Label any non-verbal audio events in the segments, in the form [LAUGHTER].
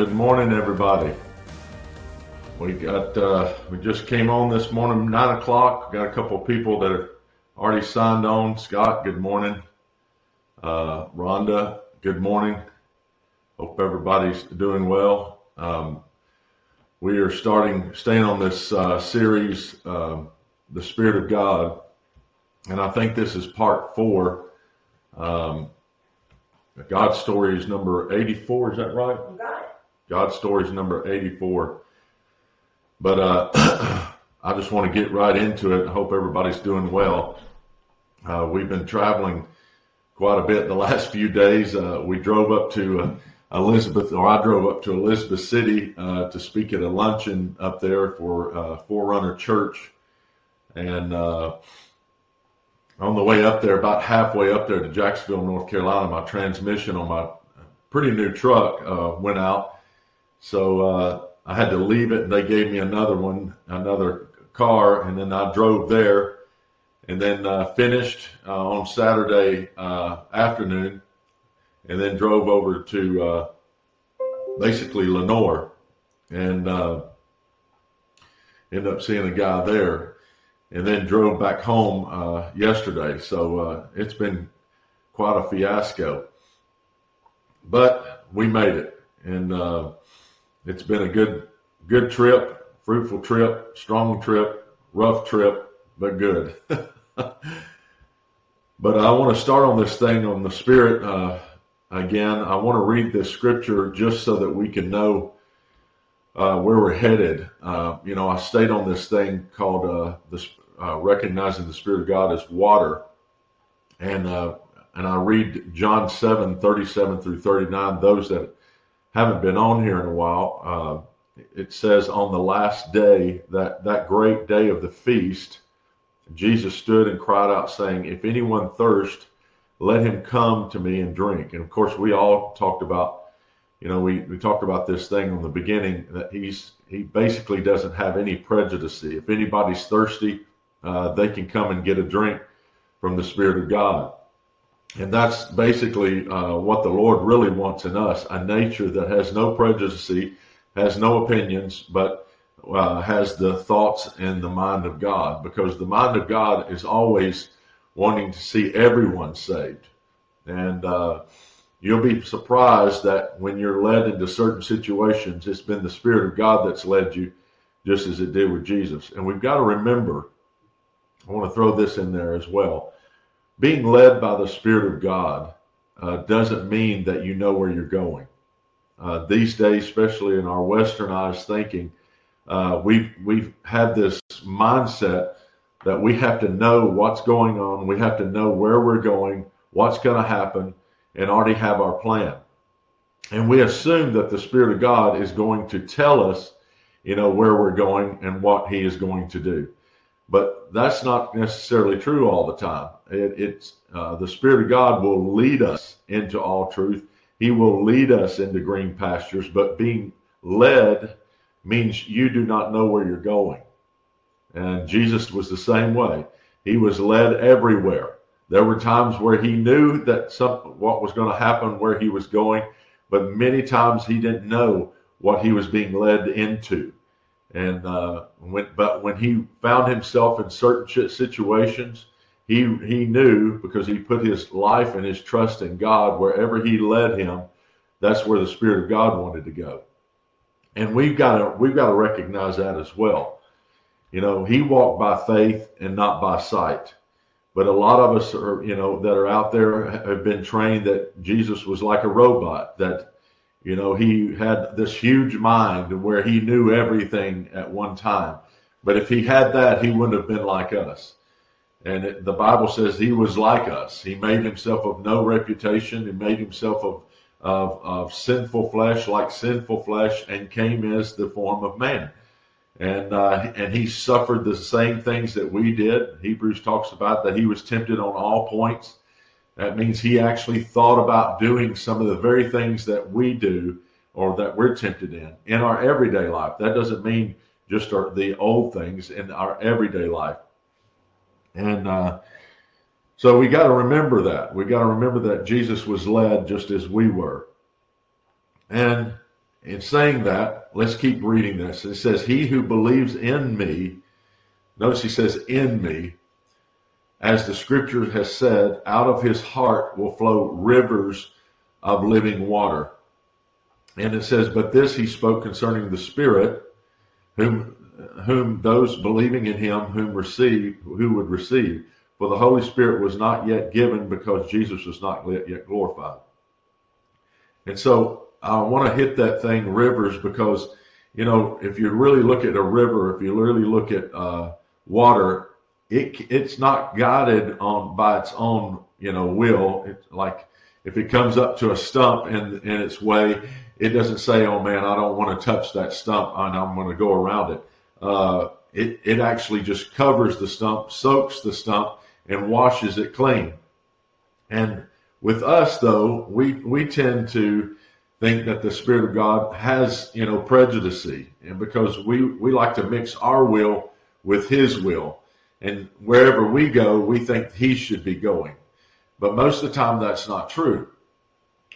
Good morning, everybody. We got uh, we just came on this morning, nine o'clock. Got a couple of people that are already signed on. Scott, good morning. Uh, Rhonda, good morning. Hope everybody's doing well. Um, we are starting, staying on this uh, series, uh, the Spirit of God, and I think this is part four. Um, God Stories number eighty-four. Is that right? God Stories number 84. But uh, [CLEARS THROAT] I just want to get right into it. I hope everybody's doing well. Uh, we've been traveling quite a bit the [LAUGHS] last few days. Uh, we drove up to uh, Elizabeth, or I drove up to Elizabeth City uh, to speak at a luncheon up there for uh, Forerunner Church. And on the way up there, about halfway up there to Jacksonville, North Carolina, my transmission on my pretty new truck went out so uh, I had to leave it, and they gave me another one, another car, and then I drove there, and then uh, finished uh, on Saturday uh, afternoon, and then drove over to uh, basically Lenoir, and uh, ended up seeing a guy there, and then drove back home yesterday. So uh, it's been quite a fiasco, but we made it, and. It's been a good, good trip, fruitful trip, strong trip, rough trip, but good. [LAUGHS] but I want to start on this thing on the Spirit uh, again. I want to read this scripture just so that we can know uh, where we're headed. Uh, you know, I stayed on this thing called uh, this, uh, recognizing the Spirit of God as water, and uh, and I read John seven thirty seven through thirty nine. Those that haven't been on here in a while, uh, it says on the last day, that, that great day of the feast, Jesus stood and cried out, saying, If anyone thirst, let him come to me and drink. And of course, we all talked about, you know, we, we talked about this thing in the beginning that he's he basically doesn't have any prejudice. If anybody's thirsty, uh, they can come and get a drink from the Spirit of God. And that's basically uh, what the Lord really wants in us a nature that has no prejudice, has no opinions, but uh, has the thoughts and the mind of God. Because the mind of God is always wanting to see everyone saved. And uh, you'll be surprised that when you're led into certain situations, it's been the Spirit of God that's led you, just as it did with Jesus. And we've got to remember, I want to throw this in there as well being led by the Spirit of God uh, doesn't mean that you know where you're going. Uh, these days, especially in our westernized thinking, uh, we've we've had this mindset that we have to know what's going on, we have to know where we're going, what's going to happen, and already have our plan. And we assume that the Spirit of God is going to tell us, you know, where we're going and what He is going to do. But that's not necessarily true all the time. It, it's uh, the Spirit of God will lead us into all truth. He will lead us into green pastures, but being led means you do not know where you're going. And Jesus was the same way. He was led everywhere. There were times where he knew that some what was going to happen, where he was going, but many times he didn't know what he was being led into. And uh, when, but when he found himself in certain situations, he he knew because he put his life and his trust in God. Wherever he led him, that's where the Spirit of God wanted to go. And we've got to we've got to recognize that as well. You know, he walked by faith and not by sight. But a lot of us are, you know, that are out there have been trained that Jesus was like a robot, that you know, he had this huge mind where he knew everything at one time. But if he had that, he wouldn't have been like us. And it, the Bible says he was like us. He made himself of no reputation. He made himself of, of, of sinful flesh, like sinful flesh, and came as the form of man. And uh, and he suffered the same things that we did. Hebrews talks about that he was tempted on all points, that means he actually thought about doing some of the very things that we do or that we're tempted in in our everyday life. That doesn't mean just our, the old things in our everyday life. And uh, so we got to remember that. We got to remember that Jesus was led just as we were. And in saying that, let's keep reading this. It says, He who believes in me, notice he says, in me, as the scripture has said, out of his heart will flow rivers of living water. And it says, But this he spoke concerning the Spirit, whom whom those believing in him whom receive who would receive. For the Holy Spirit was not yet given because Jesus was not yet glorified. And so I want to hit that thing rivers because, you know, if you really look at a river, if you really look at uh, water, it it's not guided on by its own, you know, will. It's like if it comes up to a stump in in its way, it doesn't say, "Oh man, I don't want to touch that stump, and I'm going to go around it." Uh, it it actually just covers the stump, soaks the stump, and washes it clean. And with us, though, we we tend to think that the Spirit of God has, you know, prejudice, and because we we like to mix our will with His will, and wherever we go, we think He should be going. But most of the time, that's not true.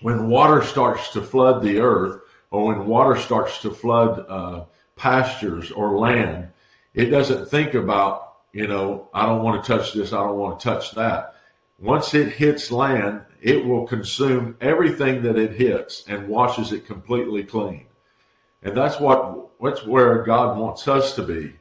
When water starts to flood the earth, or when water starts to flood uh, pastures or land, it doesn't think about, you know, I don't want to touch this, I don't want to touch that. Once it hits land, it will consume everything that it hits and washes it completely clean. And that's what that's where God wants us to be.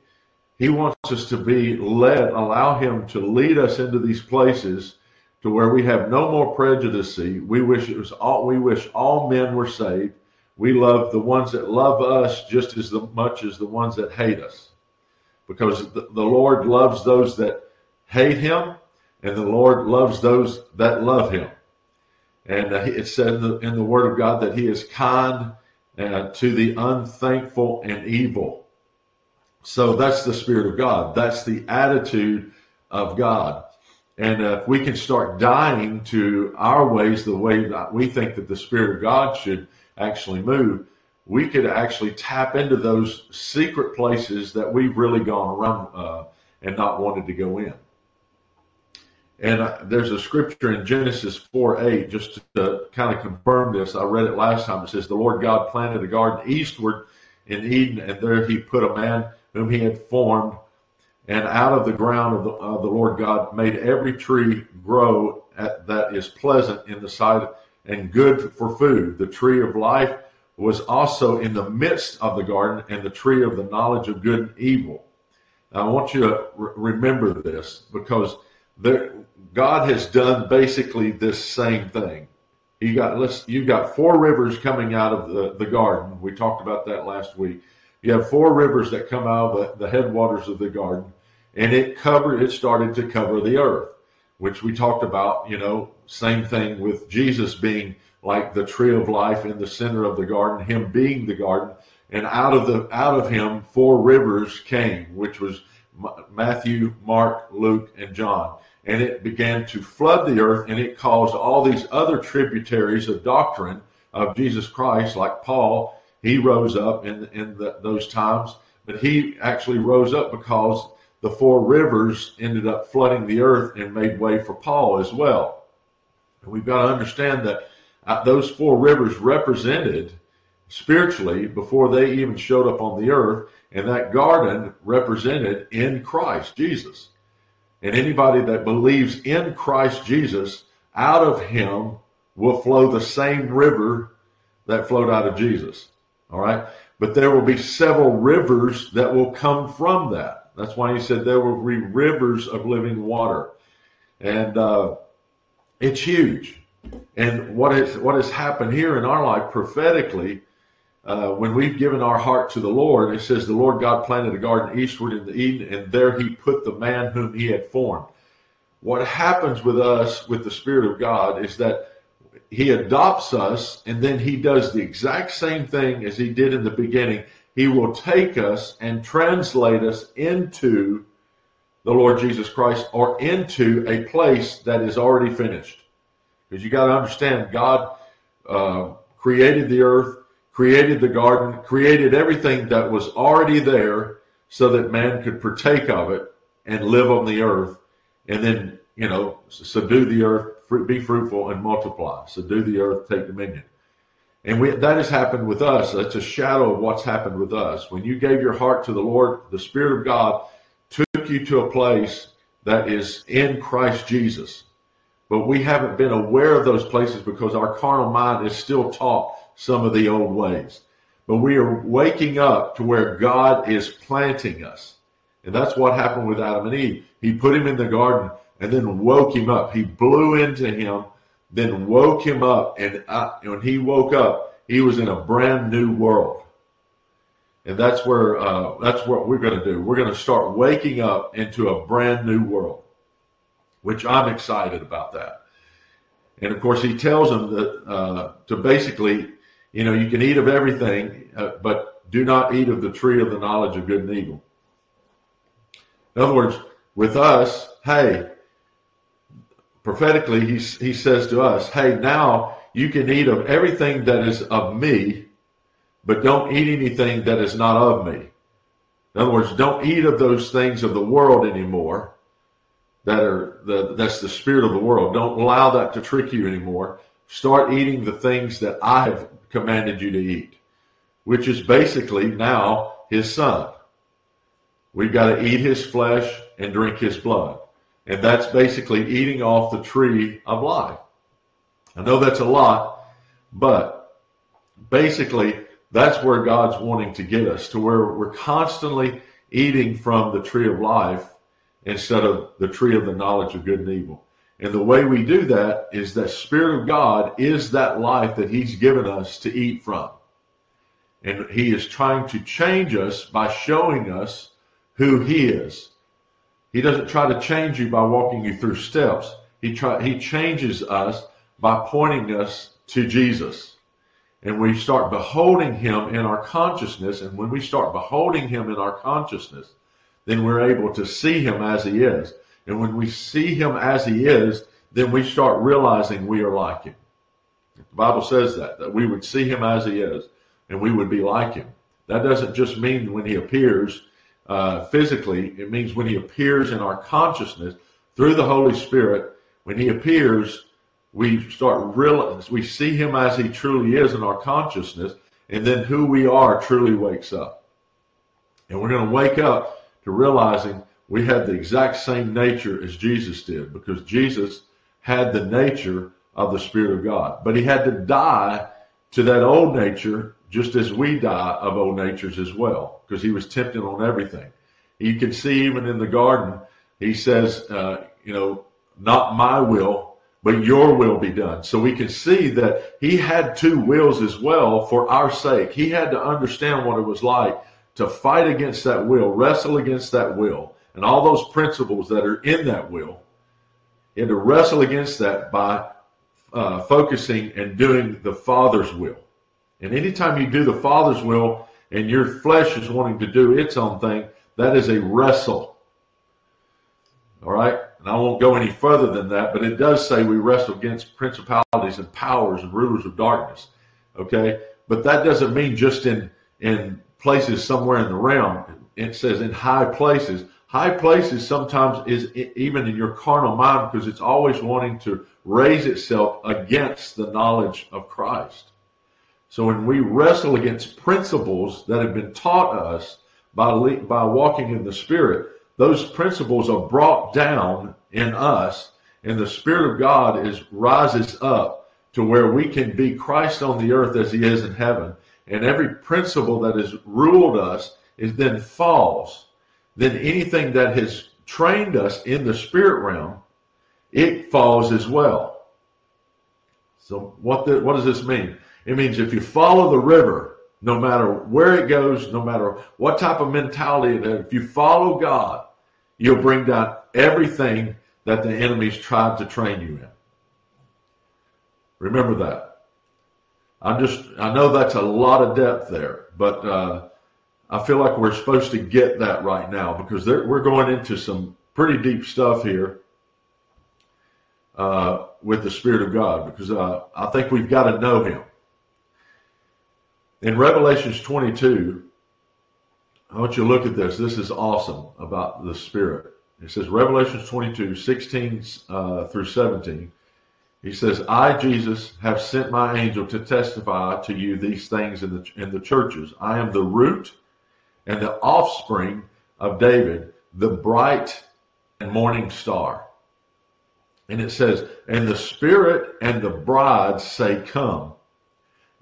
He wants us to be led, allow him to lead us into these places to where we have no more prejudice. We wish it was all we wish all men were saved we love the ones that love us just as much as the ones that hate us. Because the, the Lord loves those that hate him, and the Lord loves those that love him. And uh, it said in the, in the Word of God that He is kind uh, to the unthankful and evil. So that's the Spirit of God. That's the attitude of God. And if we can start dying to our ways the way that we think that the Spirit of God should actually move, we could actually tap into those secret places that we've really gone around uh, and not wanted to go in. And uh, there's a scripture in Genesis 4 8, just to kind of confirm this. I read it last time. It says, The Lord God planted a garden eastward in Eden, and there he put a man whom he had formed. And out of the ground of the, uh, the Lord God made every tree grow at, that is pleasant in the sight and good for food. The tree of life was also in the midst of the garden, and the tree of the knowledge of good and evil. Now, I want you to re- remember this because there, God has done basically this same thing. You got you got four rivers coming out of the, the garden. We talked about that last week. You have four rivers that come out of the, the headwaters of the garden, and it covered it started to cover the earth which we talked about, you know, same thing with Jesus being like the tree of life in the center of the garden, him being the garden, and out of the out of him four rivers came, which was Matthew, Mark, Luke, and John. And it began to flood the earth, and it caused all these other tributaries of doctrine of Jesus Christ, like Paul. He rose up in in the, those times, but he actually rose up because the four rivers ended up flooding the earth and made way for Paul as well. And we've got to understand that uh, those four rivers represented spiritually before they even showed up on the earth, and that garden represented in Christ Jesus. And anybody that believes in Christ Jesus, out of him will flow the same river that flowed out of Jesus. All right? But there will be several rivers that will come from that. That's why he said there will be rivers of living water. And uh, it's huge. And what is what has happened here in our life prophetically, uh, when we've given our heart to the Lord, it says the Lord God planted a garden eastward in the Eden, and there He put the man whom He had formed. What happens with us, with the Spirit of God, is that He adopts us, and then He does the exact same thing as He did in the beginning. He will take us and translate us into the Lord Jesus Christ or into a place that is already finished. Because you got to understand, God uh, created the earth, created the garden, created everything that was already there so that man could partake of it and live on the earth and then, you know, subdue the earth, be fruitful and multiply. Subdue the earth, take dominion. And we, that has happened with us. That's a shadow of what's happened with us. When you gave your heart to the Lord, the Spirit of God took you to a place that is in Christ Jesus. But we haven't been aware of those places because our carnal mind is still taught some of the old ways. But we are waking up to where God is planting us. And that's what happened with Adam and Eve. He put him in the garden and then woke him up. He blew into him, then woke him up. And I, when he woke up, he was in a brand new world. And that's where uh, that's what we're going to do. We're going to start waking up into a brand new world, which I'm excited about that. And of course, he tells them that uh, to basically, you know, you can eat of everything, uh, but do not eat of the tree of the knowledge of good and evil. In other words, with us, hey, prophetically, he, he says to us, hey, now you can eat of everything that is of me, but don't eat anything that is not of me. In other words, don't eat of those things of the world anymore that are the, that's the spirit of the world. Don't allow that to trick you anymore. Start eating the things that I have commanded you to eat, which is basically now his son. We've got to eat his flesh and drink his blood. And that's basically eating off the tree of life. I know that's a lot, but basically that's where God's wanting to get us to where we're constantly eating from the tree of life instead of the tree of the knowledge of good and evil. And the way we do that is that Spirit of God is that life that He's given us to eat from. And He is trying to change us by showing us who He is. He doesn't try to change you by walking you through steps. He try, He changes us by pointing us to Jesus. And we start beholding Him in our consciousness. And when we start beholding Him in our consciousness, then we're able to see Him as He is. And when we see Him as He is, then we start realizing we are like Him. The Bible says that, that we would see Him as He is and we would be like Him. That doesn't just mean when He appears uh, physically. It means when he appears in our consciousness through the Holy Spirit, when he appears, we start realize we see him as he truly is in our consciousness, and then who we are truly wakes up. And we're going to wake up to realizing we have the exact same nature as Jesus did, because Jesus had the nature of the Spirit of God. But he had to die to that old nature just as we die of old natures as well, because he was tempted on everything. You can see even in the garden, he says, uh, you know, not my will, but your will be done. So we can see that he had two wills as well for our sake. He had to understand what it was like to fight against that will, wrestle against that will, and all those principles that are in that will, and to wrestle against that by uh, focusing and doing the Father's will. And anytime you do the Father's will and your flesh is wanting to do its own thing, that is a wrestle. All right? And I won't go any further than that, but it does say we wrestle against principalities and powers and rulers of darkness. Okay? But that doesn't mean just in, in places somewhere in the realm. It says in high places. High places sometimes is even in your carnal mind because it's always wanting to raise itself against the knowledge of Christ. So when we wrestle against principles that have been taught us by, by walking in the Spirit, those principles are brought down in us, and the Spirit of God is rises up to where we can be Christ on the earth as He is in heaven. And every principle that has ruled us is then falls. Then anything that has trained us in the spirit realm, it falls as well. So what the, what does this mean? It means if you follow the river, no matter where it goes, no matter what type of mentality it is, if you follow God, you'll bring down everything that the enemy's tried to train you in. Remember that. I'm just, I know that's a lot of depth there, but uh, I feel like we're supposed to get that right now because we're going into some pretty deep stuff here uh, with the Spirit of God because uh, I think we've got to know Him. In Revelations 22, I want you to look at this. This is awesome about the Spirit. It says, Revelations 22, 16 uh, through 17. He says, I, Jesus, have sent my angel to testify to you these things in the, in the churches. I am the root and the offspring of David, the bright and morning star. And it says, And the Spirit and the bride say, Come.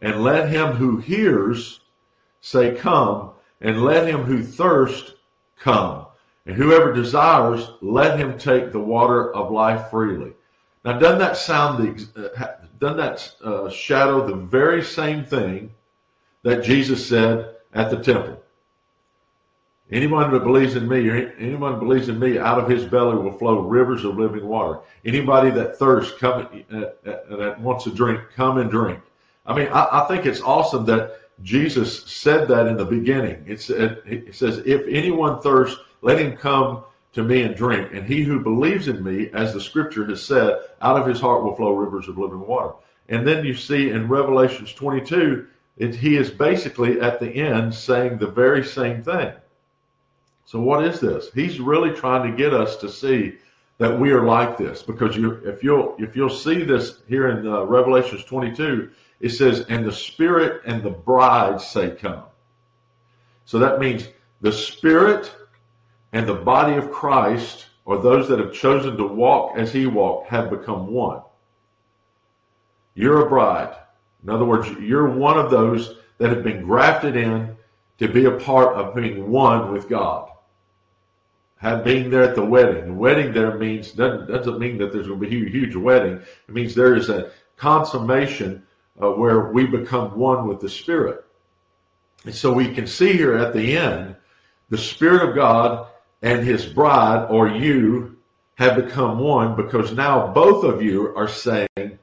And let him who hears say, Come. And let him who thirst come. And whoever desires, let him take the water of life freely. Now, doesn't that sound the, uh, doesn't that uh, shadow the very same thing that Jesus said at the temple? Anyone that believes in me, anyone that believes in me, out of his belly will flow rivers of living water. Anybody that thirsts, come uh, uh, that wants to drink, come and drink. I mean, I, I, think it's awesome that Jesus said that in the beginning. It's, it, it says, "If anyone thirsts, let him come to me and drink. And he who believes in me, as the Scripture has said, out of his heart will flow rivers of living water." And then you see in Revelations 22, it, he is basically at the end saying the very same thing. So what is this? He's really trying to get us to see that we are like this because you if you'll if you'll see this here in uh, Revelations 22, it says, "And the Spirit and the bride say, Come." So that means the Spirit and the body of Christ, or those that have chosen to walk as He walked, have become one. You're a bride. In other words, you're one of those that have been grafted in to be a part of being one with God have being there at the wedding. The wedding there means doesn't doesn't mean that there's going to be a huge, wedding. It means there is a consummation uh, where we become one with the Spirit. And so we can see here at the end, the Spirit of God and His bride, or you, have become one because now both of you are saying,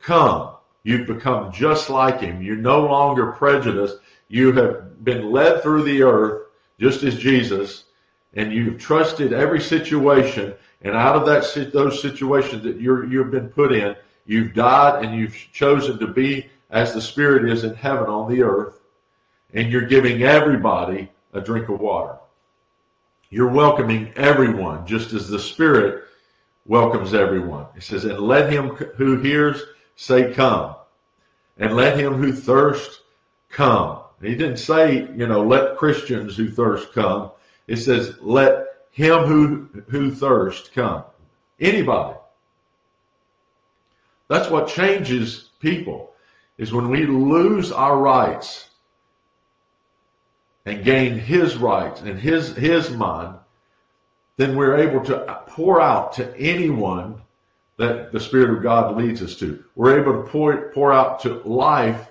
"Come." You've become just like Him. You're no longer prejudiced. You have been led through the earth just as Jesus and you've trusted every situation, and out of that those situations that you're you've been put in, you've died and you've chosen to be as the Spirit is in heaven on the earth, and you're giving everybody a drink of water. You're welcoming everyone, just as the Spirit welcomes everyone. It says, and let him who hears say, Come. And let him who thirsts come. He didn't say, you know, let Christians who thirst come. It says, let him who, who thirst come. Anybody. That's what changes people is when we lose our rights and gain his rights and his, his mind, then we're able to pour out to anyone that the Spirit of God leads us to. We're able to pour, pour out to life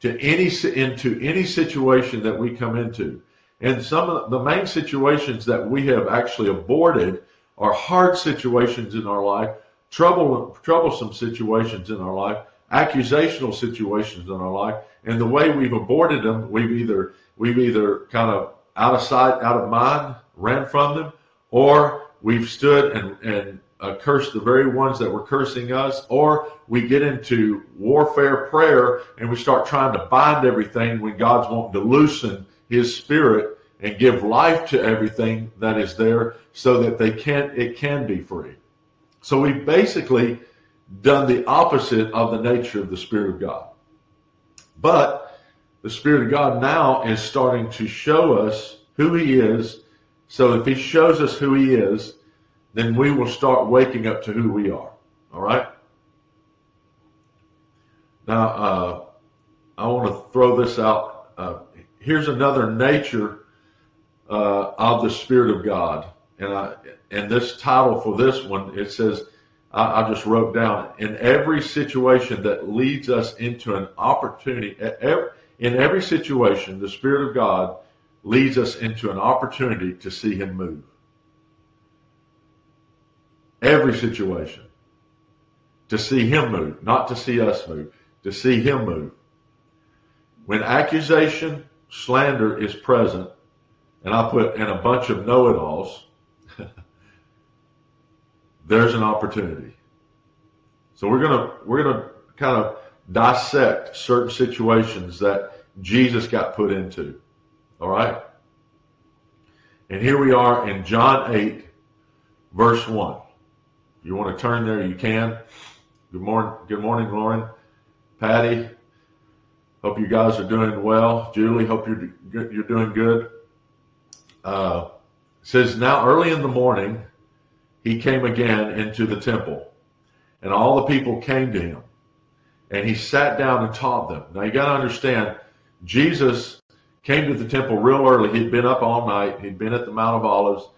to any, into any situation that we come into. And some of the main situations that we have actually aborted are hard situations in our life, trouble, troublesome situations in our life, accusational situations in our life. And the way we've aborted them, we've either we've either kind of out of sight, out of mind, ran from them, or we've stood and, and uh, cursed the very ones that were cursing us, or we get into warfare prayer and we start trying to bind everything when God's wanting to loosen his spirit and give life to everything that is there so that they can it can be free. So we've basically done the opposite of the nature of the Spirit of God. But the Spirit of God now is starting to show us who He is. So if He shows us who He is, then we will start waking up to who we are. All right? Now, uh, I want to throw this out. Uh, here's another nature uh, of the Spirit of God. And I, and this title for this one, it says, I, I just wrote down, in every situation that leads us into an opportunity, in every situation, the Spirit of God leads us into an opportunity to see Him move. Every situation. To see Him move, not to see us move, to see Him move. When accusation, slander is present, and I put in a bunch of know-it-alls, there's an opportunity. So we're gonna we're gonna kind of dissect certain situations that Jesus got put into. All right. And here we are in John 8, verse 1. If you want to turn there, you can. Good morning. Good morning, Lauren, Patty. Hope you guys are doing well. Julie, hope you're you're doing good. Uh, says now early in the morning, he came again into the temple, and all the people came to him, and he sat down and taught them. Now you got to understand, Jesus came to the temple real early. He'd been up all night. He'd been at the Mount of Olives,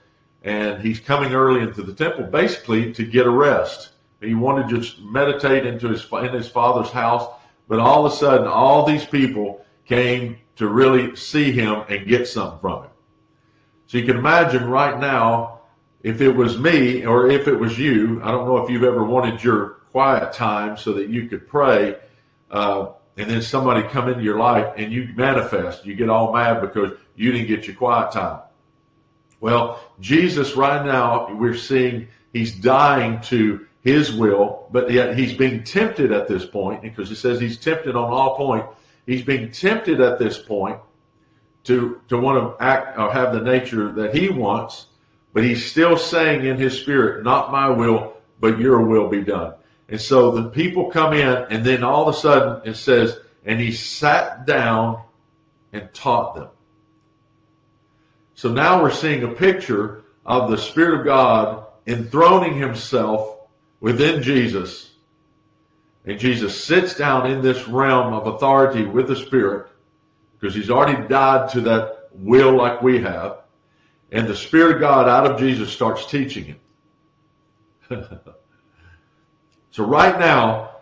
and he's coming early into the temple basically to get a rest. He wanted to just meditate into his in his father's house, but all of a sudden, all these people came to really see him and get something from him. So you can imagine right now, if it was me or if it was you, I don't know if you've ever wanted your quiet time so that you could pray. Uh, and then somebody come into your life and you manifest, you get all mad because you didn't get your quiet time. Well, Jesus right now, we're seeing he's dying to his will, but yet he's being tempted at this point because it says he's tempted on all point. He's being tempted at this point to, to want to act or have the nature that he wants, but he's still saying in his spirit, not my will, but your will be done. And so the people come in, and then all of a sudden it says, and he sat down and taught them. So now we're seeing a picture of the Spirit of God enthroning himself within Jesus. And Jesus sits down in this realm of authority with the Spirit because he's already died to that will like we have. And the Spirit of God out of Jesus starts teaching him. [LAUGHS] So right now,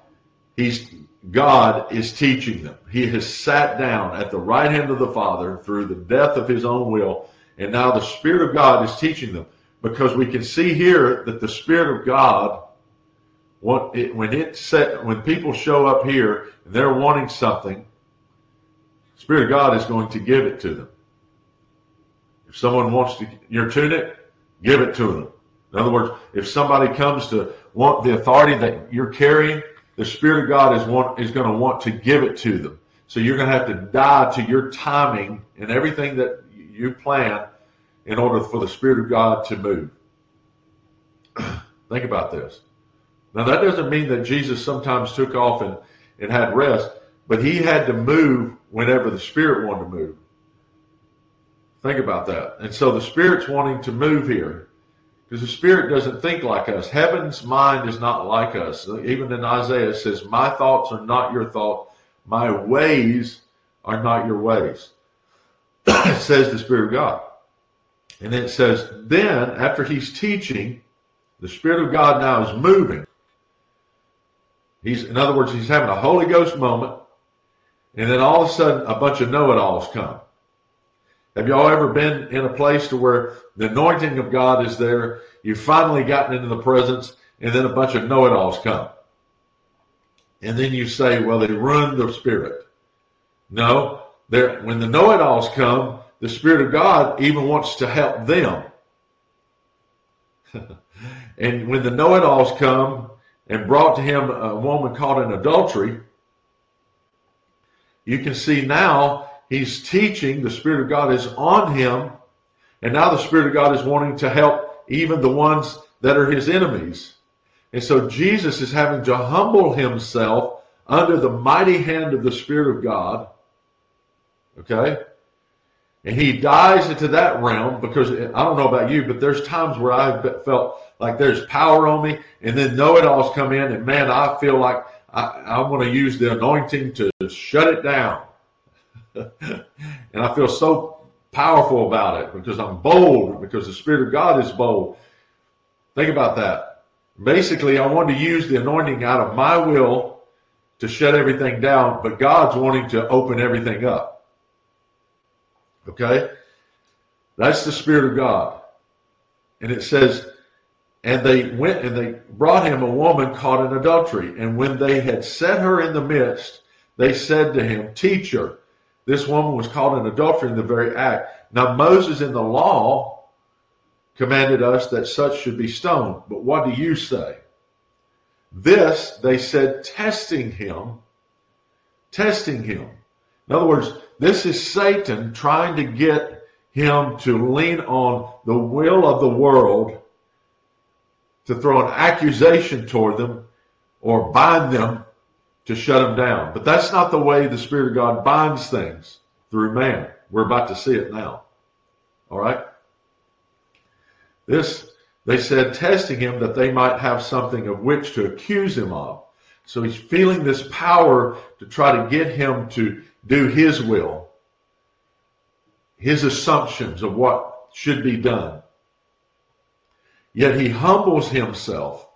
he's God is teaching them. He has sat down at the right hand of the Father through the death of his own will, and now the Spirit of God is teaching them. Because we can see here that the Spirit of God, when it set, when people show up here and they're wanting something, Spirit of God is going to give it to them. If someone wants to your tunic, give it to them. In other words, if somebody comes to want the authority that you're carrying, the Spirit of God is want is going to want to give it to them. So you're going to have to die to your timing and everything that you plan in order for the Spirit of God to move. Think about this. Now that doesn't mean that Jesus sometimes took off and, and had rest, but he had to move whenever the Spirit wanted to move. Think about that. And so the Spirit's wanting to move here. Because the Spirit doesn't think like us. Heaven's mind is not like us. Even in Isaiah, it says, My thoughts are not your thoughts. My ways are not your ways. it says the Spirit of God. And then it says, then after he's teaching, the Spirit of God now is moving. He's, in other words, he's having a Holy Ghost moment. And then all of a sudden, a bunch of know-it-alls come. Have y'all ever been in a place to where the anointing of God is there? You've finally gotten into the presence, and then a bunch of know-it-alls come. And then you say, well, they ruined the spirit. No, when the know-it-alls come, the Spirit of God even wants to help them. [LAUGHS] and when the know-it-alls come and brought to him a woman caught in adultery, you can see now He's teaching. The Spirit of God is on him. And now the Spirit of God is wanting to help even the ones that are his enemies. And so Jesus is having to humble himself under the mighty hand of the Spirit of God. Okay? And he dies into that realm because I don't know about you, but there's times where I've felt like there's power on me, and then know it alls come in, and man, I feel like I, I want to use the anointing to shut it down. [LAUGHS] and I feel so powerful about it because I'm bold, because the Spirit of God is bold. Think about that. Basically, I want to use the anointing out of my will to shut everything down, but God's wanting to open everything up. Okay? That's the Spirit of God. And it says, and they went and they brought him a woman caught in adultery. And when they had set her in the midst, they said to him, Teacher, this woman was caught in adultery in the very act. Now, Moses in the law commanded us that such should be stoned. But what do you say? This, they said, testing him, testing him. In other words, this is Satan trying to get him to lean on the will of the world to throw an accusation toward them or bind them to shut them down. But that's not the way the Spirit of God binds things through man. We're about to see it now. All right? This, they said, testing him that they might have something of which to accuse him of. So he's feeling this power to try to get him to do his will, his assumptions of what should be done. Yet he humbles himself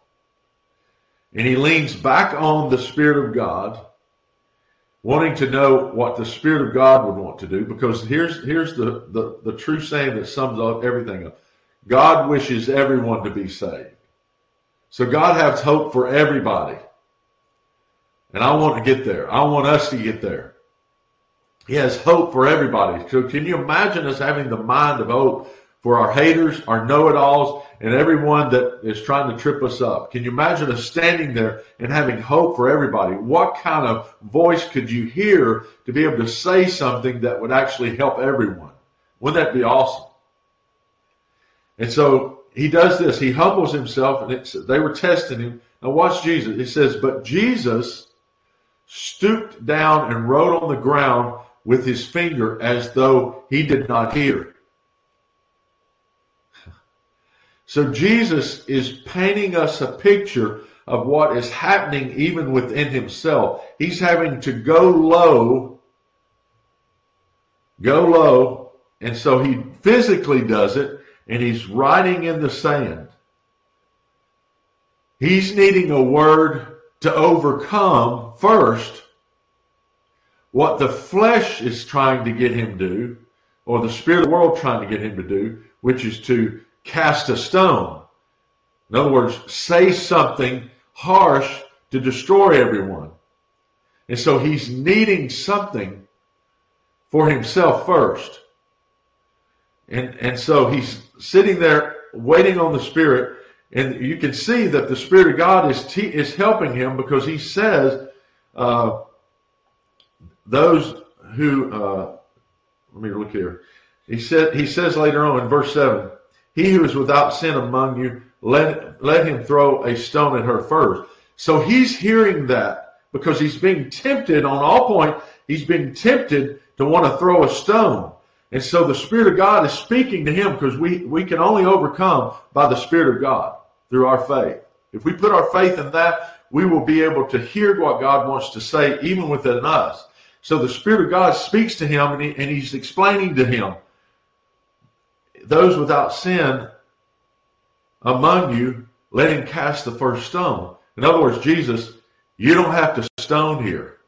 and he leans back on the Spirit of God, wanting to know what the Spirit of God would want to do. Because here's here's the, the, the true saying that sums up everything up. God wishes everyone to be saved. So God has hope for everybody. And I want to get there. I want us to get there. He has hope for everybody. So can you imagine us having the mind of hope for our haters, our know-it-alls, and everyone that is trying to trip us up. Can you imagine us standing there and having hope for everybody? What kind of voice could you hear to be able to say something that would actually help everyone? Wouldn't that be awesome? And so he does this. He humbles himself, and they were testing him. Now watch Jesus. He says, "But Jesus stooped down and wrote on the ground with his finger as though he did not hear." So Jesus is painting us a picture of what is happening even within himself. He's having to go low, go low, and so he physically does it, and he's writing in the sand. He's needing a word to overcome first what the flesh is trying to get him to do, or the spirit of the world trying to get him to do, which is to cast a stone. In other words, say something harsh to destroy everyone. And so he's needing something for himself first. And, and so he's sitting there waiting on the Spirit. And you can see that the Spirit of God is, te- is helping him because he says, uh, those who, uh, let me look here. He said, he says later on in verse 7, he who is without sin among you, let, let him throw a stone at her first. So he's hearing that because he's being tempted on all point. He's being tempted to want to throw a stone. And so the Spirit of God is speaking to him because we, we can only overcome by the Spirit of God through our faith. If we put our faith in that, we will be able to hear what God wants to say even within us. So the Spirit of God speaks to him and, he, and he's explaining to him those without sin among you, let him cast the first stone. In other words, Jesus, you don't have to stone here.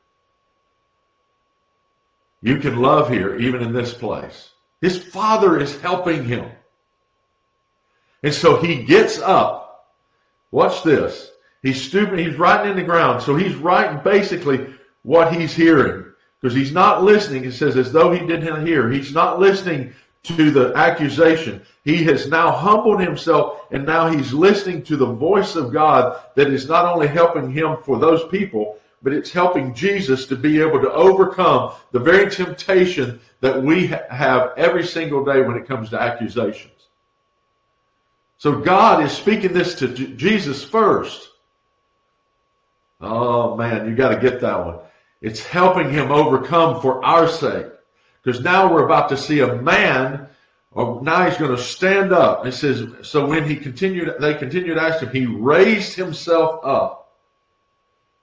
You can love here, even in this place. His father is helping him. And so he gets up. Watch this. He's stooping, he's writing in the ground. So he's writing basically what he's hearing. Because he's not listening. It says as though he didn't hear. He's not listening to the accusation. He has now humbled himself and now he's listening to the voice of God that is not only helping him for those people, but it's helping Jesus to be able to overcome the very temptation that we have every single day when it comes to accusations. So God is speaking this to Jesus first. Oh man, you got to get that one. It's helping him overcome for our sake. Because now we're about to see a man, now he's going to stand up. It says, so when he continued, they continued to ask him, he raised himself up.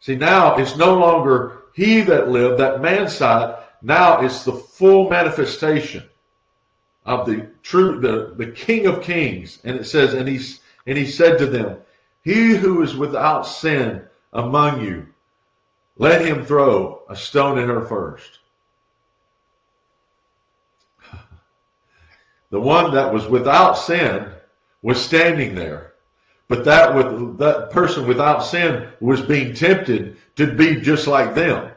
See, now it's no longer he that lived, that man side. Now it's the full manifestation of the true, the, the King of Kings. And it says, and he, and he said to them, he who is without sin among you, let him throw a stone at her first. The one that was without sin was standing there. But that with that person without sin was being tempted to be just like them.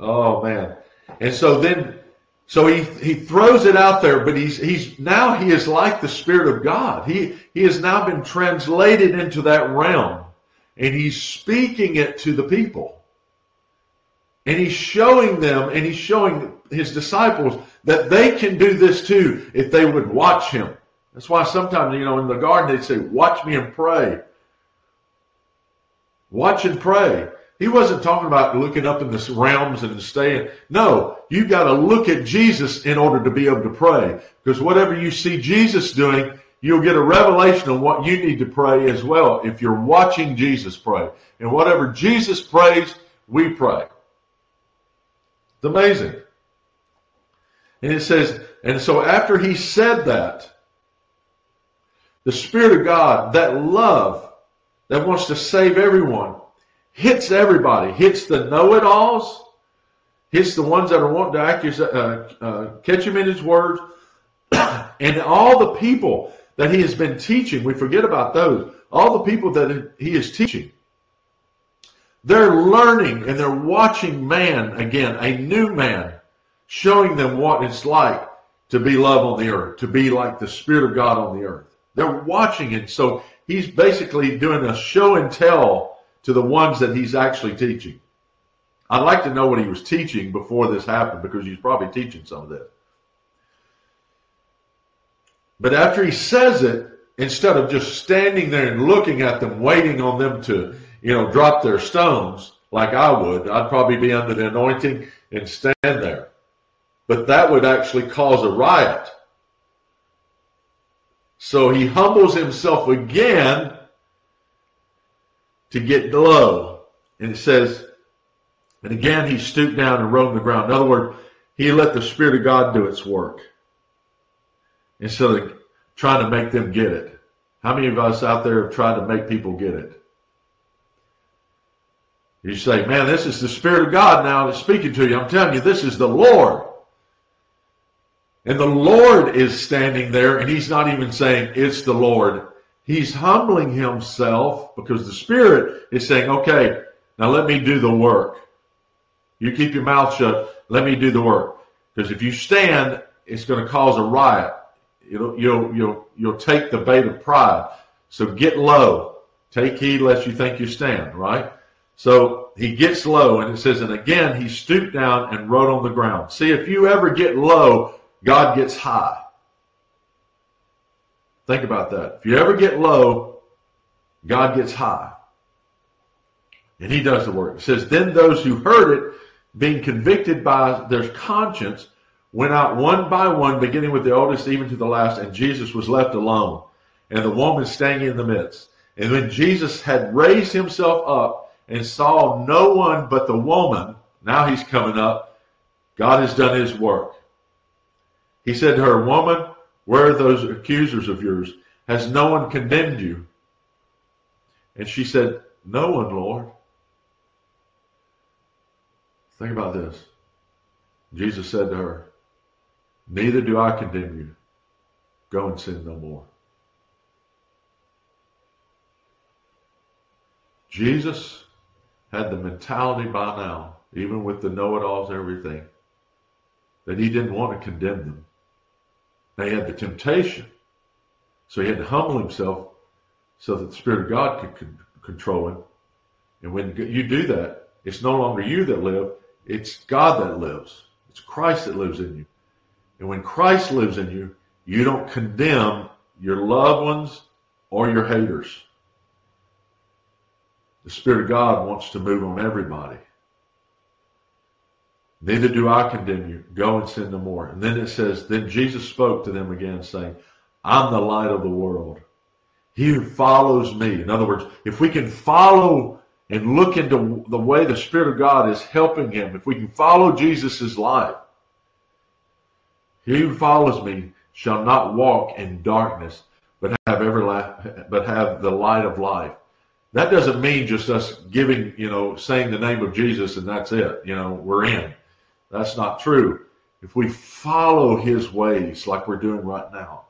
Oh man. And so then so he, he throws it out there, but he's he's now he is like the Spirit of God. He he has now been translated into that realm. And he's speaking it to the people. And he's showing them and he's showing his disciples that they can do this too if they would watch him. That's why sometimes, you know, in the garden they'd say, watch me and pray. Watch and pray. He wasn't talking about looking up in the realms and staying. No, you've got to look at Jesus in order to be able to pray. Because whatever you see Jesus doing, you'll get a revelation of what you need to pray as well if you're watching Jesus pray. And whatever Jesus prays, we pray. It's amazing. And it says, and so after he said that, the Spirit of God, that love that wants to save everyone, hits everybody, hits the know-it-alls, hits the ones that are wanting to accuse, uh, uh, catch him in his words, [CLEARS THROAT] and all the people that he has been teaching. We forget about those. All the people that he is teaching. They're learning and they're watching man again, a new man, showing them what it's like to be love on the earth, to be like the Spirit of God on the earth. They're watching it. So he's basically doing a show and tell to the ones that he's actually teaching. I'd like to know what he was teaching before this happened because he's probably teaching some of this. But after he says it, instead of just standing there and looking at them, waiting on them to, you know, drop their stones like I would, I'd probably be under the anointing and stand there. But that would actually cause a riot. So he humbles himself again to get low. And it says, and again he stooped down and roamed the ground. In other words, he let the Spirit of God do its work instead of trying to make them get it. How many of us out there have tried to make people get it? You say, man, this is the Spirit of God now that's speaking to you. I'm telling you, this is the Lord. And the Lord is standing there and he's not even saying it's the Lord. He's humbling himself because the Spirit is saying, okay, now let me do the work. You keep your mouth shut. Let me do the work. Because if you stand, it's going to cause a riot. You'll, you'll, you'll, you'll take the bait of pride. So get low. Take heed lest you think you stand, right? So he gets low and it says, and again he stooped down and wrote on the ground. See, if you ever get low, God gets high. Think about that. If you ever get low, God gets high. And he does the work. It says, then those who heard it, being convicted by their conscience, went out one by one, beginning with the oldest even to the last, and Jesus was left alone, and the woman standing in the midst. And when Jesus had raised himself up and saw no one but the woman, now he's coming up, God has done his work. He said to her, Woman, where are those accusers of yours? Has no one condemned you? And she said, No one, Lord. Think about this. Jesus said to her, Neither do I condemn you. Go and sin no more. Jesus had the mentality by now, even with the know-it-alls and everything, that he didn't want to condemn them. They had the temptation. So he had to humble himself so that the Spirit of God could control him. And when you do that, it's no longer you that live, it's God that lives. It's Christ that lives in you. And when Christ lives in you, you don't condemn your loved ones or your haters. The Spirit of God wants to move on everybody. Neither do I condemn you. Go and sin no more. And then it says, Then Jesus spoke to them again, saying, I'm the light of the world. He who follows me. In other words, if we can follow and look into the way the Spirit of God is helping him, if we can follow Jesus' life, he who follows me shall not walk in darkness, but have everla- but have the light of life. That doesn't mean just us giving, you know, saying the name of Jesus and that's it. You know, we're in. That's not true. If we follow his ways like we're doing right now,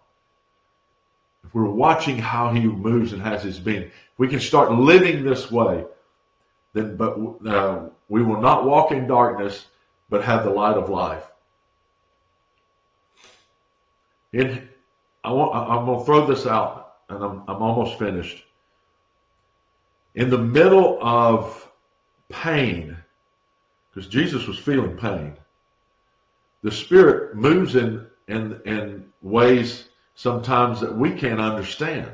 if we're watching how he moves and has his being, we can start living this way, then but uh, we will not walk in darkness, but have the light of life. In, I want, I'm going to throw this out, and I'm, I'm almost finished. In the middle of pain, because Jesus was feeling pain. The Spirit moves in, in, in ways sometimes that we can't understand.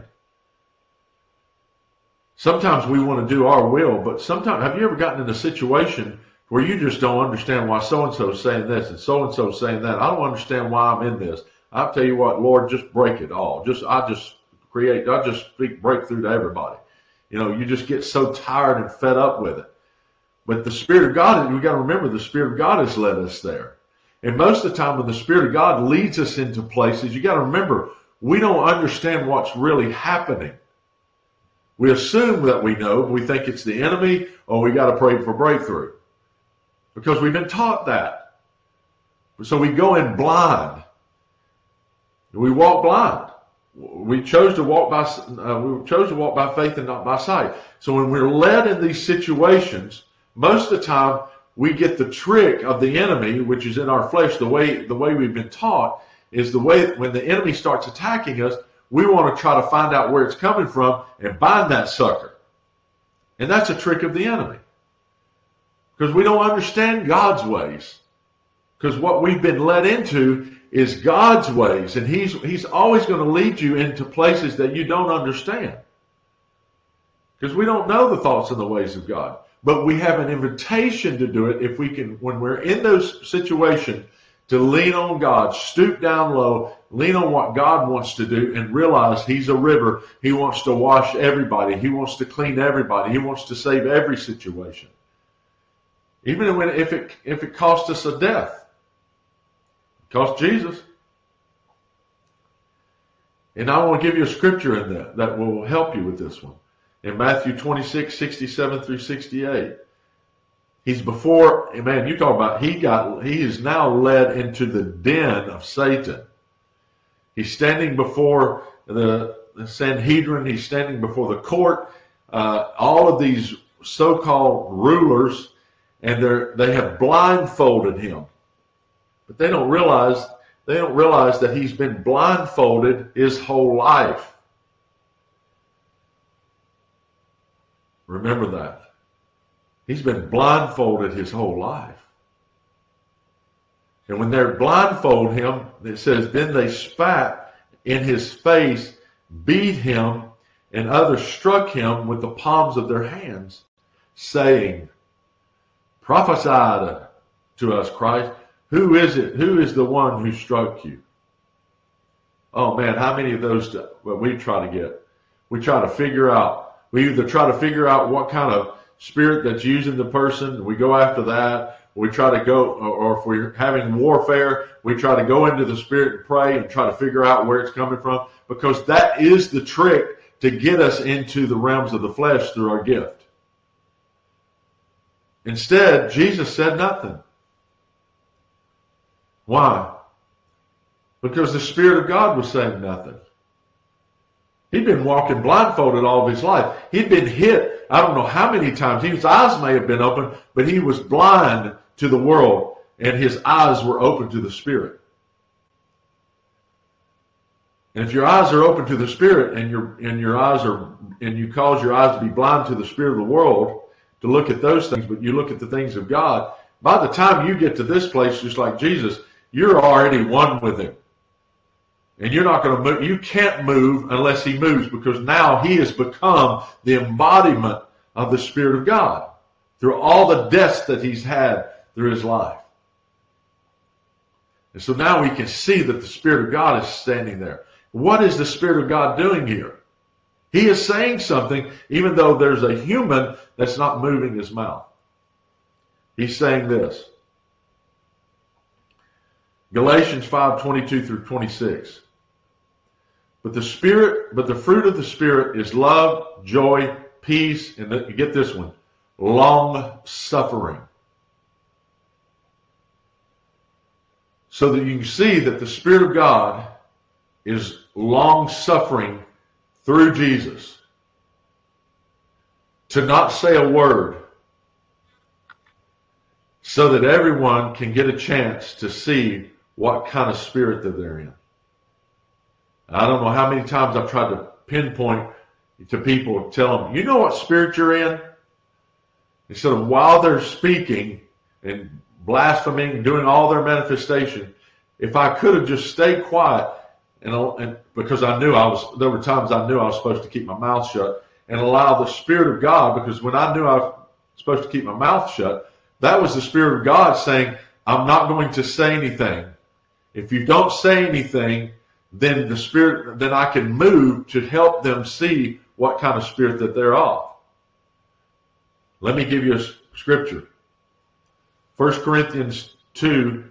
Sometimes we want to do our will, but sometimes, have you ever gotten in a situation where you just don't understand why so and so is saying this and so and so is saying that? I don't understand why I'm in this. I'll tell you what, Lord, just break it all. Just, I just create, I just speak breakthrough to everybody. You know, you just get so tired and fed up with it. But the Spirit of God, we got to remember the Spirit of God has led us there. And most of the time when the Spirit of God leads us into places, you got to remember, we don't understand what's really happening. We assume that we know, but we think it's the enemy or we got to pray for breakthrough because we've been taught that. So we go in blind. We walk blind. We chose to walk by uh, we chose to walk by faith and not by sight. So when we're led in these situations, most of the time we get the trick of the enemy, which is in our flesh. The way the way we've been taught is the way when the enemy starts attacking us, we want to try to find out where it's coming from and bind that sucker. And that's a trick of the enemy. Because we don't understand God's ways. Because what we've been led into is God's ways. And He's He's always going to lead you into places that you don't understand. Because we don't know the thoughts and the ways of God. But we have an invitation to do it if we can, when we're in those situations, to lean on God, stoop down low, lean on what God wants to do, and realize He's a river. He wants to wash everybody. He wants to clean everybody. He wants to save every situation. Even when, if it if it costs us a death, cost Jesus. And I want to give you a scripture in that that will help you with this one. In Matthew 26, 67 through 68. He's before, man, you talk about, he got, he is now led into the den of Satan. He's standing before the, the Sanhedrin. He's standing before the court. Uh, all of these so-called rulers, and they're, they have blindfolded him. But they don't realize, they don't realize that he's been blindfolded his whole life. Remember that. He's been blindfolded his whole life. And when they're blindfold him, it says, then they spat in his face, beat him, and others struck him with the palms of their hands, saying, Prophesy to us, Christ. Who is it? Who is the one who struck you? Oh man, how many of those do, well, we try to get? We try to figure out. We either try to figure out what kind of spirit that's using the person. We go after that. We try to go, or if we're having warfare, we try to go into the spirit and pray and try to figure out where it's coming from because that is the trick to get us into the realms of the flesh through our gift. Instead, Jesus said nothing. Why? Because the Spirit of God was saying nothing. He'd been walking blindfolded all of his life. He'd been hit, I don't know how many times. His eyes may have been open, but he was blind to the world, and his eyes were open to the Spirit. And if your eyes are open to the Spirit and your and your eyes are and you cause your eyes to be blind to the spirit of the world to look at those things, but you look at the things of God, by the time you get to this place, just like Jesus, you're already one with him. And you're not going to move. You can't move unless he moves because now he has become the embodiment of the Spirit of God through all the deaths that he's had through his life. And so now we can see that the Spirit of God is standing there. What is the Spirit of God doing here? He is saying something even though there's a human that's not moving his mouth. He's saying this. Galatians 5, 22 through 26. But the spirit, but the fruit of the spirit is love, joy, peace, and you get this one, long suffering. So that you can see that the Spirit of God is long suffering through Jesus. To not say a word so that everyone can get a chance to see what kind of spirit that they're in. I don't know how many times I've tried to pinpoint to people, tell them, you know what spirit you're in? Instead of while they're speaking and blaspheming, doing all their manifestation, if I could have just stayed quiet and, and because I knew I was, there were times I knew I was supposed to keep my mouth shut and allow the Spirit of God, because when I knew I was supposed to keep my mouth shut, that was the Spirit of God saying, I'm not going to say anything. If you don't say anything, then the Spirit, then I can move to help them see what kind of spirit that they're of. Let me give you a scripture. 1 Corinthians 2,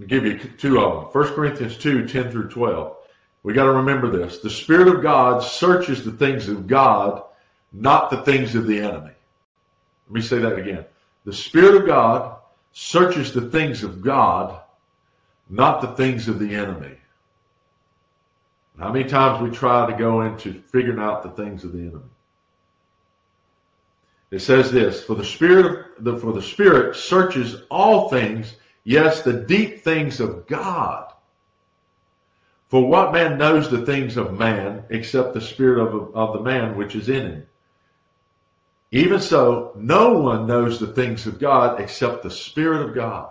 I'll give you two of them. 1 Corinthians 2, 10 through 12. We got to remember this. The Spirit of God searches the things of God, not the things of the enemy. Let me say that again. The Spirit of God searches the things of God, not the things of the enemy. How many times we try to go into figuring out the things of the enemy? It says this, for the spirit the, for the spirit searches all things, yes, the deep things of God. For what man knows the things of man except the spirit of, of the man which is in him? Even so, no one knows the things of God except the spirit of God.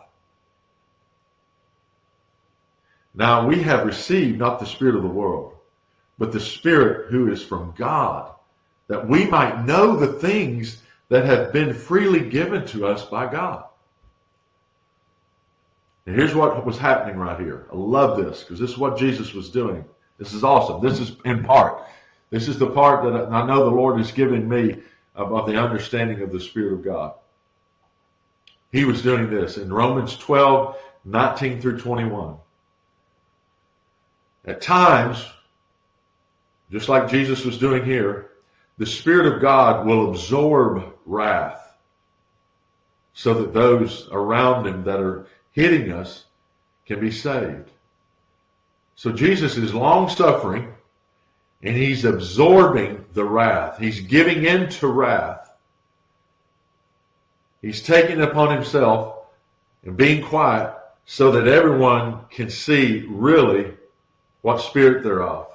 Now we have received not the spirit of the world, but the spirit who is from God, that we might know the things that have been freely given to us by God. And here's what was happening right here. I love this because this is what Jesus was doing. This is awesome. This is in part. This is the part that I know the Lord is giving me about the understanding of the Spirit of God. He was doing this in Romans 12, 19 through 21. At times, just like Jesus was doing here, the Spirit of God will absorb wrath so that those around him that are hitting us can be saved. So Jesus is long suffering and he's absorbing the wrath. He's giving in to wrath. He's taking upon himself and being quiet so that everyone can see really what spirit they're of.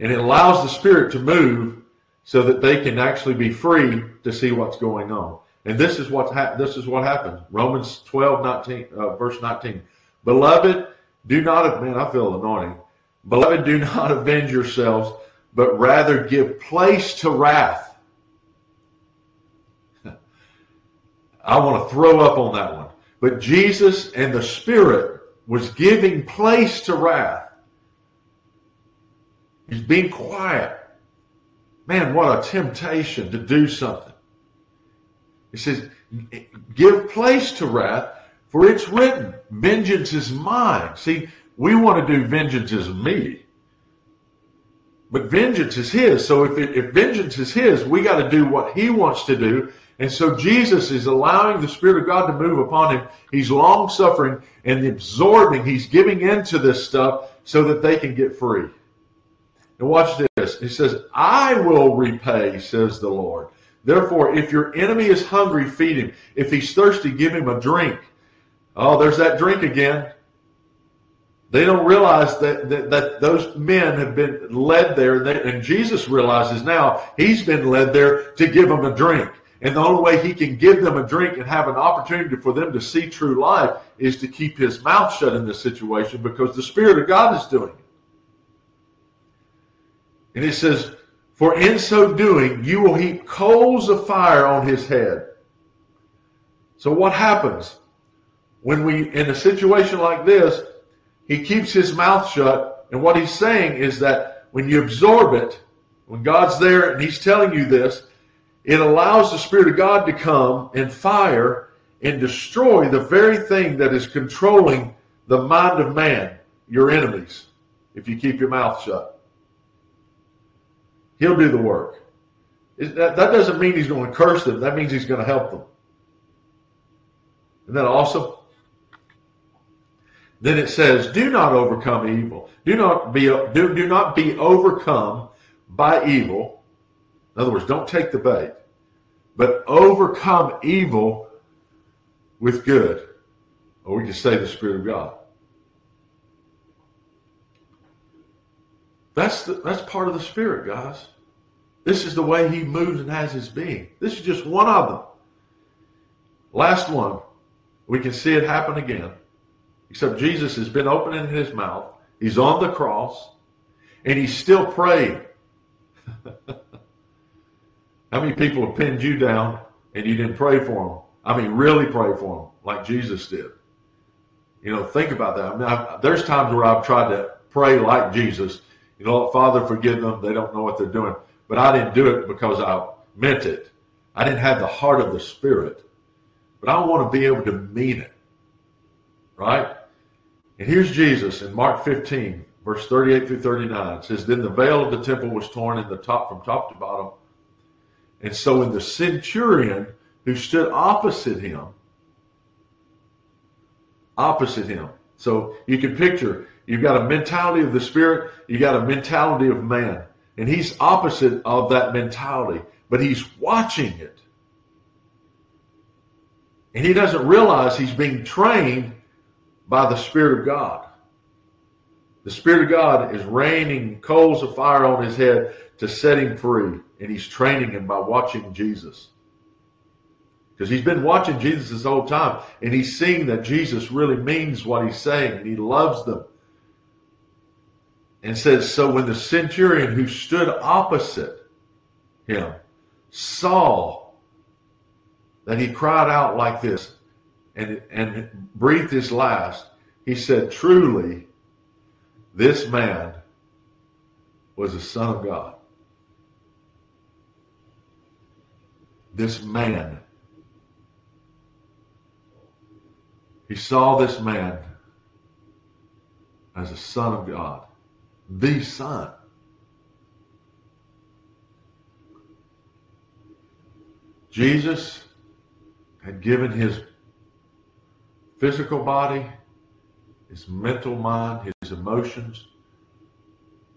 And it allows the spirit to move so that they can actually be free to see what's going on. And this is what ha- this is what happens. Romans 12, 19, uh, verse 19. Beloved, do not, man, I feel anointing. Beloved, do not [LAUGHS] avenge yourselves, but rather give place to wrath. [LAUGHS] I want to throw up on that one. But Jesus and the Spirit was giving place to wrath. He's being quiet. Man, what a temptation to do something. He says, give place to wrath, for it's written, vengeance is mine. See, we want to do vengeance is me. But vengeance is his. So if, it, if vengeance is his, we got to do what he wants to do. And so Jesus is allowing the Spirit of God to move upon him. He's long suffering and absorbing. He's giving into this stuff so that they can get free. And watch this. He says, I will repay, says the Lord. Therefore, if your enemy is hungry, feed him. If he's thirsty, give him a drink. Oh, there's that drink again. They don't realize that, that, that those men have been led there, and, they, and Jesus realizes now he's been led there to give them a drink. And the only way he can give them a drink and have an opportunity for them to see true life is to keep his mouth shut in this situation because the Spirit of God is doing it. And it says, For in so doing, you will heap coals of fire on his head. So what happens? When we, in a situation like this, he keeps his mouth shut. And what he's saying is that when you absorb it, when God's there and he's telling you this, it allows the Spirit of God to come and fire and destroy the very thing that is controlling the mind of man, your enemies, if you keep your mouth shut. He'll do the work. That, that doesn't mean he's going to curse them. That means he's going to help them. Isn't that awesome? Then it says, do not overcome evil. Do not be, do, do not be overcome by evil. In other words, don't take the bait, but overcome evil with good. Or we can say the Spirit of God. That's the, that's part of the Spirit, guys. This is the way He moves and has His being. This is just one of them. Last one. We can see it happen again. Except Jesus has been opening His mouth. He's on the cross, and He's still praying. [LAUGHS] How many people have pinned you down and you didn't pray for them? I mean, really pray for them like Jesus did. You know, think about that. I mean, I, there's times where I've tried to pray like Jesus. You know, Father, forgive them. They don't know what they're doing. But I didn't do it because I meant it. I didn't have the heart of the Spirit. But I want to be able to mean it. Right? And here's Jesus in Mark 15, verse 38 through 39. It says, Then the veil of the temple was torn in the top from top to bottom. And so when the centurion who stood opposite him, opposite him. So you can picture you've got a mentality of the spirit, you got a mentality of man. And he's opposite of that mentality, but he's watching it. And he doesn't realize he's being trained by the Spirit of God. The Spirit of God is raining coals of fire on his head to set him free. And he's training him by watching Jesus. Because he's been watching Jesus this whole time. And he's seeing that Jesus really means what he's saying. And he loves them. And says, So when the centurion who stood opposite him saw that he cried out like this and, and breathed his last, he said, Truly, this man was a son of God. This man. He saw this man as a son of God, the son. Jesus had given his physical body, his mental mind, his emotions.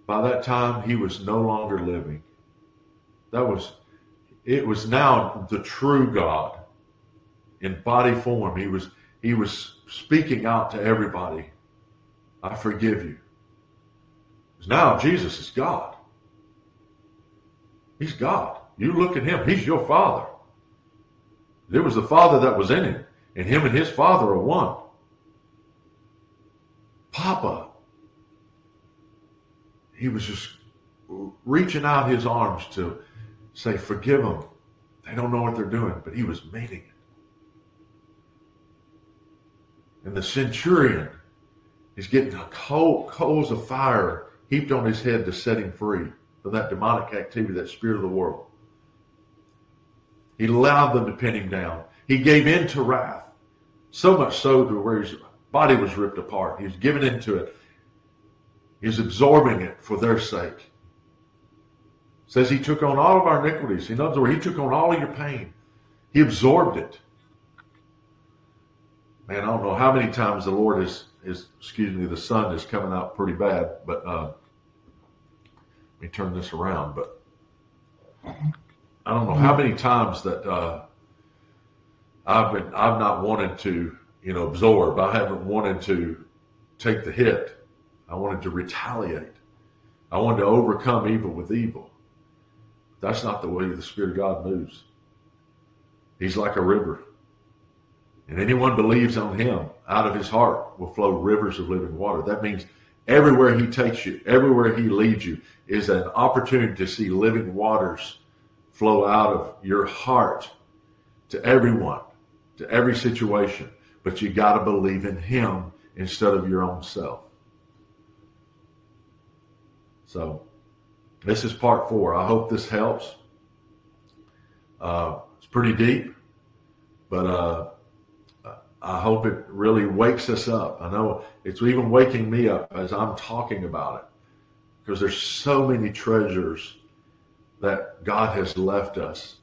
By that time, he was no longer living. That was, it was now the true God in body form. He was, he was speaking out to everybody. I forgive you. Because now Jesus is God. He's God. You look at him. He's your father. There was the father that was in him. And him and his father are one. Papa. He was just reaching out his arms to say, forgive them. They don't know what they're doing, but he was meaning it. And the centurion is getting coal, coals of fire heaped on his head to set him free from that demonic activity, that spirit of the world. He allowed them to pin him down. He gave in to wrath, so much so to where his body was ripped apart. He was given into it. He was absorbing it for their sake. Says he took on all of our iniquities. In other words, he took on all of your pain. He absorbed it. Man, I don't know how many times the Lord is, is excuse me, the sun is coming out pretty bad, but uh, me turn this around. But I don't know how many times that uh, I've been I've not wanted to you know absorb. I haven't wanted to take the hit. I wanted to retaliate. I wanted to overcome evil with evil. That's not the way the Spirit of God moves. He's like a river. And anyone believes on him, out of his heart will flow rivers of living water. That means everywhere he takes you, everywhere he leads you, is an opportunity to see living waters flow out of your heart to everyone to every situation, but you got to believe in Him instead of your own self. So, this is part four. I hope this helps. Uh, it's pretty deep, but uh, I hope it really wakes us up. I know it's even waking me up as I'm talking about it because there's so many treasures that God has left us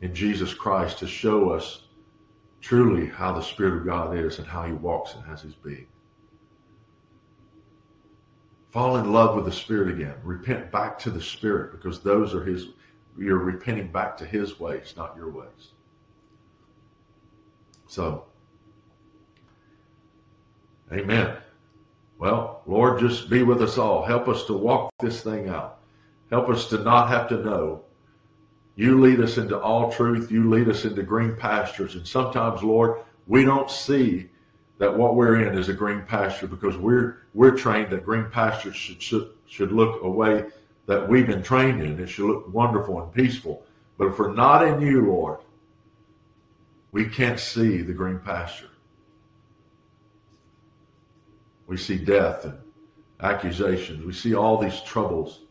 in Jesus Christ to show us truly how the Spirit of God is and how He walks and has His being. Fall in love with the Spirit again. Repent back to the Spirit because those are His, you're repenting back to His ways, not your ways. So, amen. Well, Lord, just be with us all. Help us to walk this thing out. Help us to not have to know you lead us into all truth. You lead us into green pastures. And sometimes, Lord, we don't see that what we're in is a green pasture because we're we're trained that green pastures should should, should look a way that we've been trained in. It should look wonderful and peaceful. But if we're not in you, Lord, we can't see the green pasture. We see death and accusations. We see all these troubles.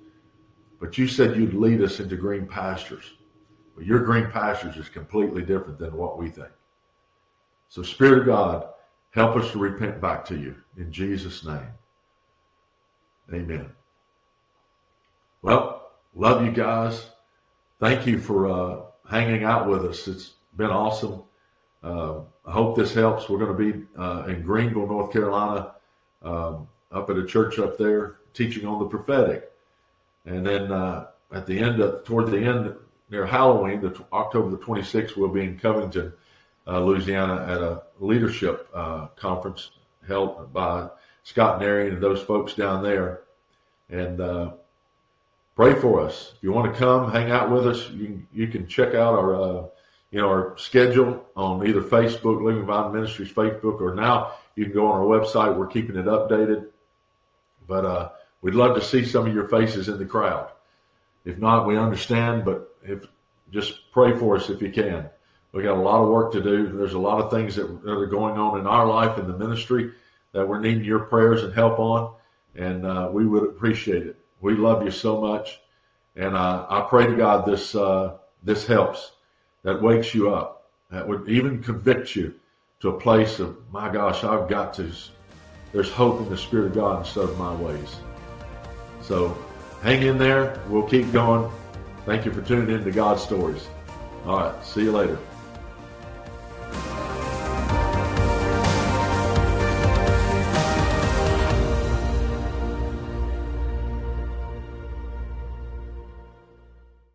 But you said you'd lead us into green pastures. But your green pastures is completely different than what we think. So, Spirit of God, help us to repent back to you. In Jesus' name. Amen. Well, love you guys. Thank you for uh, hanging out with us. It's been awesome. Uh, I hope this helps. We're going to be uh, in Greenville, North Carolina, um, up at a church up there, teaching on the prophetic. And then uh, at the end, of, toward the end, near Halloween, the October the 26th, we'll be in Covington, uh, Louisiana, at a leadership uh, conference held by Scott Nary and those folks down there. And uh, pray for us. If you want to come, hang out with us. You can, you can check out our you know our schedule on either Facebook, Living Vine Ministries Facebook, or now you can go on our website. We're keeping it updated. But uh, we'd love to see some of your faces in the crowd. If not, we understand. But if just pray for us if you can. We got a lot of work to do. There's a lot of things that, are going on in our life in the ministry that we're needing your prayers and help on, and uh, we would appreciate it. We love you so much, and uh, I pray to God this uh, this helps, that wakes you up, that would even convict you to a place of my gosh, I've got to. There's hope in the Spirit of God instead of my ways. So hang in there. We'll keep going. Thank you for tuning in to God's stories. All right. See you later.